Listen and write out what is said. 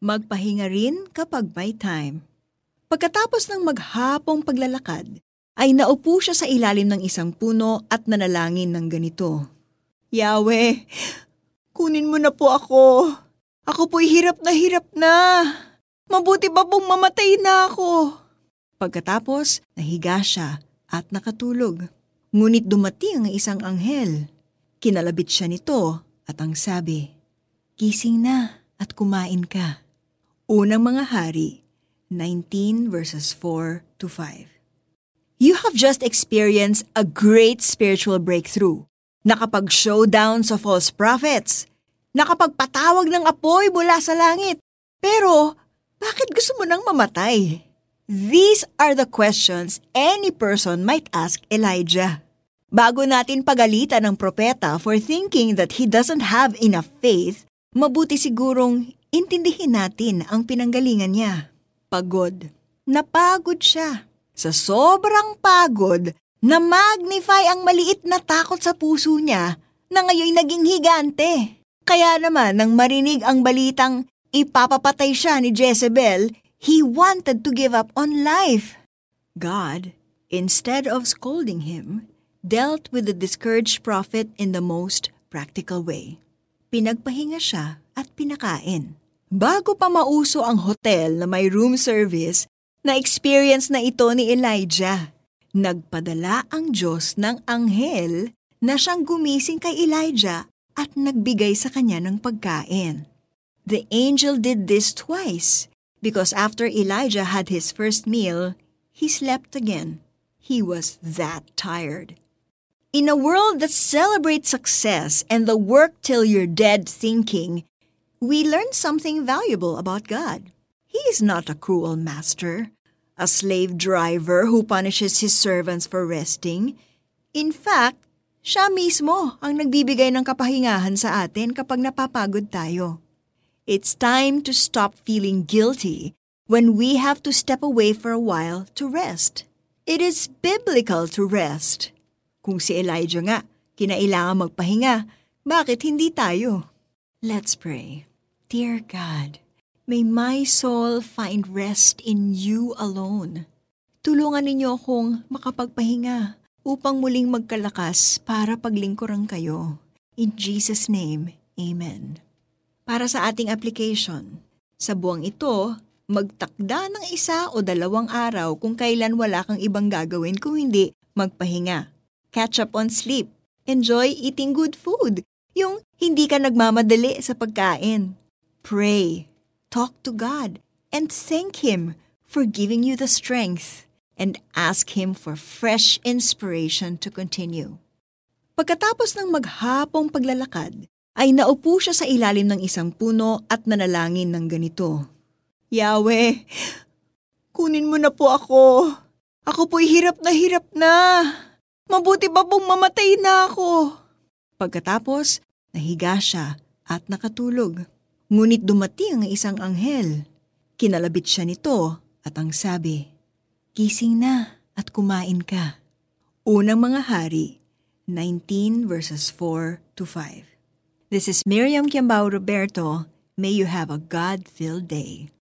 Magpahinga rin kapag may time. Pagkatapos ng maghapong paglalakad, ay naupo siya sa ilalim ng isang puno at nanalangin ng ganito. Yahweh, kunin mo na po ako. Ako po'y hirap na hirap na. Mabuti ba pong mamatay na ako? Pagkatapos, nahiga siya at nakatulog. Ngunit dumating ang isang anghel. Kinalabit siya nito at ang sabi, Gising na at kumain ka. Unang mga hari, 19 verses 4 to 5. You have just experienced a great spiritual breakthrough. Nakapag-showdown sa false prophets. Nakapagpatawag ng apoy mula sa langit. Pero, bakit gusto mo nang mamatay? These are the questions any person might ask Elijah. Bago natin pagalitan ng propeta for thinking that he doesn't have enough faith, mabuti sigurong intindihin natin ang pinanggalingan niya. Pagod. Napagod siya. Sa sobrang pagod, na-magnify ang maliit na takot sa puso niya na ngayon naging higante. Kaya naman nang marinig ang balitang ipapapatay siya ni Jezebel, he wanted to give up on life. God, instead of scolding him, dealt with the discouraged prophet in the most practical way. Pinagpahinga siya at pinakain. Bago pa mauso ang hotel na may room service, na-experience na ito ni Elijah. Nagpadala ang Diyos ng anghel na siyang gumising kay Elijah at nagbigay sa kanya ng pagkain. The angel did this twice because after Elijah had his first meal, he slept again. He was that tired. In a world that celebrates success and the work till you're dead thinking, we learn something valuable about God. He is not a cruel master, a slave driver who punishes his servants for resting. In fact, siya mismo ang nagbibigay ng kapahingahan sa atin kapag napapagod tayo. It's time to stop feeling guilty when we have to step away for a while to rest. It is biblical to rest. Kung si Elijah nga, kinailangan magpahinga, bakit hindi tayo? Let's pray. Dear God, may my soul find rest in you alone. Tulungan ninyo akong makapagpahinga upang muling magkalakas para paglingkuran kayo. In Jesus' name, Amen. Para sa ating application, sa buwang ito, magtakda ng isa o dalawang araw kung kailan wala kang ibang gagawin kung hindi magpahinga catch up on sleep, enjoy eating good food, yung hindi ka nagmamadali sa pagkain. Pray, talk to God, and thank Him for giving you the strength and ask Him for fresh inspiration to continue. Pagkatapos ng maghapong paglalakad, ay naupo siya sa ilalim ng isang puno at nanalangin ng ganito. Yahweh, kunin mo na po ako. Ako po'y hirap na hirap na. Mabuti ba pong mamatay na ako? Pagkatapos, nahiga siya at nakatulog. Ngunit dumating ang isang anghel. Kinalabit siya nito at ang sabi, Gising na at kumain ka. Unang mga hari, 19 verses 4 to 5. This is Miriam Kiambao Roberto. May you have a God-filled day.